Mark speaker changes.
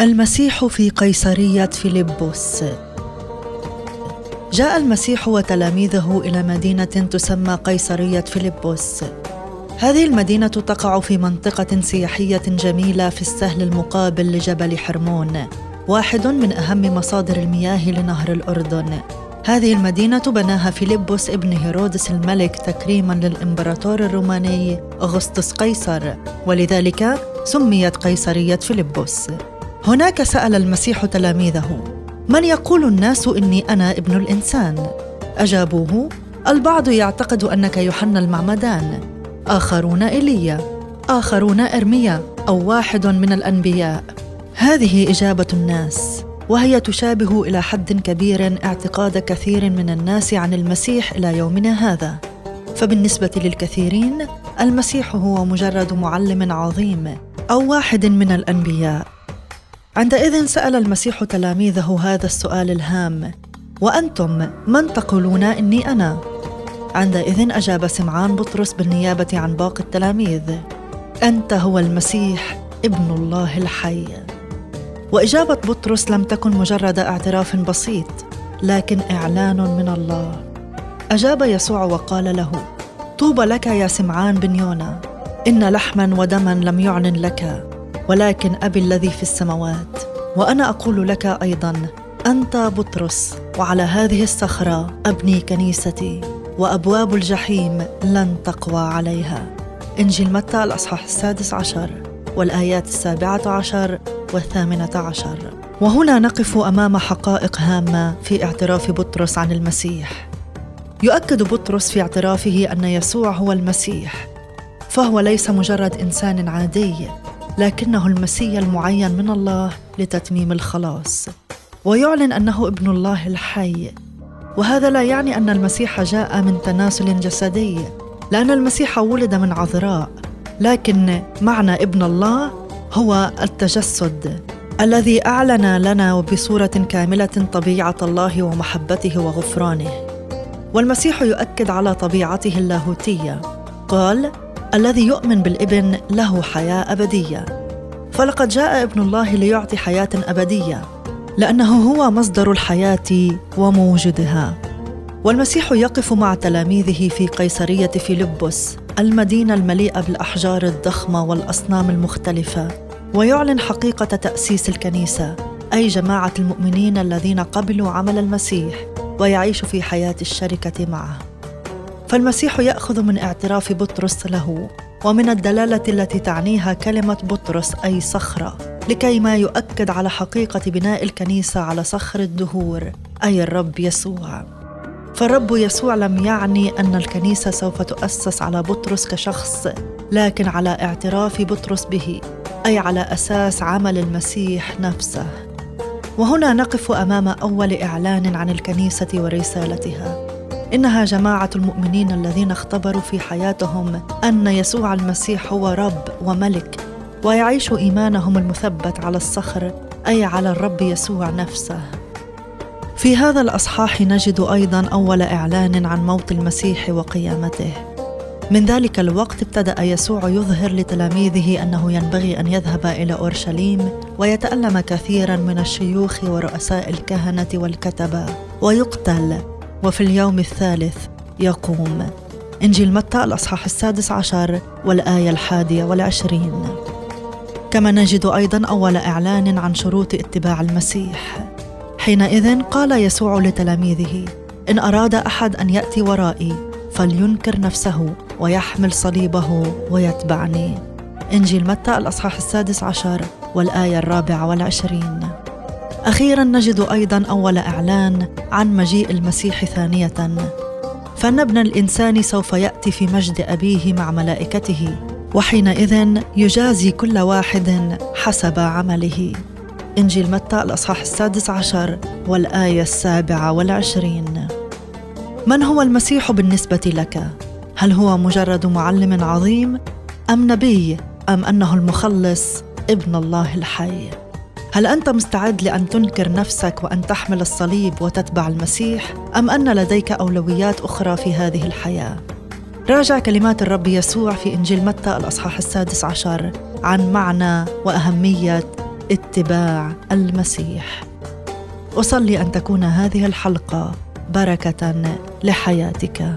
Speaker 1: المسيح في قيصرية فيلبس جاء المسيح وتلاميذه إلى مدينة تسمى قيصرية فيلبس هذه المدينة تقع في منطقة سياحية جميلة في السهل المقابل لجبل حرمون واحد من أهم مصادر المياه لنهر الأردن. هذه المدينة بناها فيلبس ابن هيرودس الملك تكريما للإمبراطور الروماني أغسطس قيصر ولذلك سميت قيصرية فيلبس هناك سأل المسيح تلاميذه من يقول الناس إني أنا ابن الإنسان؟ أجابوه البعض يعتقد أنك يوحنا المعمدان. آخرون إيليا آخرون إرميا أو واحد من الأنبياء. هذه إجابة الناس وهي تشابه إلى حد كبير اعتقاد كثير من الناس عن المسيح إلى يومنا هذا. فبالنسبة للكثيرين المسيح هو مجرد معلم عظيم أو واحد من الأنبياء. عندئذ سأل المسيح تلاميذه هذا السؤال الهام وأنتم من تقولون إني أنا؟ عندئذ أجاب سمعان بطرس بالنيابة عن باقي التلاميذ أنت هو المسيح ابن الله الحي. وإجابة بطرس لم تكن مجرد اعتراف بسيط لكن إعلان من الله. أجاب يسوع وقال له طوبى لك يا سمعان بن يونا إن لحما ودما لم يعلن لك. ولكن أبي الذي في السماوات. وأنا أقول لك أيضا أنت بطرس وعلى هذه الصخرة أبني كنيستي وأبواب الجحيم لن تقوى عليها. إنجيل متى؟ الأصحاح السادس عشر والآيات السابعة عشر والثامنة عشر. وهنا نقف أمام حقائق هامة في اعتراف بطرس عن المسيح. يؤكد بطرس في اعترافه أن يسوع هو المسيح فهو ليس مجرد إنسان عادي. لكنه المسيا المعين من الله لتتميم الخلاص. ويعلن أنه ابن الله الحي. وهذا لا يعني أن المسيح جاء من تناسل جسدي لأن المسيح ولد من عذراء. لكن معنى ابن الله هو التجسد الذي أعلن لنا وبصوره كاملة طبيعة الله ومحبته وغفرانه. والمسيح يؤكد على طبيعته اللاهوتية. قال الذي يؤمن بالابن له حياة أبدية. فلقد جاء ابن الله ليعطي حياة أبدية لأنه هو مصدر الحياة وموجدها. والمسيح يقف مع تلاميذه في قيصرية فيلبس المدينة المليئة بالأحجار الضخمة والأصنام المختلفة ويعلن حقيقة تأسيس الكنيسة أي جماعة المؤمنين الذين قبلوا عمل المسيح ويعيش في حياة الشركة معه. فالمسيح يأخذ من اعتراف بطرس له ومن الدلالة التي تعنيها كلمة بطرس أي صخرة لكي ما يؤكد على حقيقة بناء الكنيسة على صخر الدهور أي الرب يسوع. فالرب يسوع لم يعني أن الكنيسة سوف تؤسس على بطرس كشخص لكن على اعتراف بطرس به أي على أساس عمل المسيح نفسه. وهنا نقف أمام أول إعلان عن الكنيسة ورسالتها. إنها جماعة المؤمنين الذين اختبروا في حياتهم أن يسوع المسيح هو رب وملك ويعيش إيمانهم المثبت على الصخر أي على الرب يسوع نفسه. في هذا الأصحاح نجد أيضا أول إعلان عن موت المسيح وقيامته. من ذلك الوقت ابتدأ يسوع يظهر لتلاميذه أنه ينبغي أن يذهب إلى أورشليم ويتألم كثيرا من الشيوخ ورؤساء الكهنة والكتبة ويقتل. وفي اليوم الثالث يقوم. إنجيل متى الأصحاح السادس عشر والآية الحادية والعشرين. كما نجد أيضا أول إعلان عن شروط اتباع المسيح. حينئذ قال يسوع لتلاميذه إن أراد أحد أن يأتي ورائي فلينكر نفسه ويحمل صليبه ويتبعني. إنجيل متى الأصحاح السادس عشر والآية الرابعة والعشرين. أخيرا نجد أيضا أول إعلان عن مجيء المسيح ثانية. فإن ابن الإنسان سوف يأتي في مجد أبيه مع ملائكته وحينئذ يجازي كل واحد حسب عمله. إنجيل متى الأصحاح السادس عشر والآية السابعة والعشرين. من هو المسيح بالنسبة لك؟ هل هو مجرد معلم عظيم أم نبي أم أنه المخلص ابن الله الحي؟ هل أنت مستعد لأن تنكر نفسك وأن تحمل الصليب وتتبع المسيح؟ أم أن لديك أولويات أخرى في هذه الحياة؟ راجع كلمات الرب يسوع في إنجيل متى الأصحاح السادس عشر عن معنى وأهمية اتباع المسيح. أصلي أن تكون هذه الحلقة بركة لحياتك.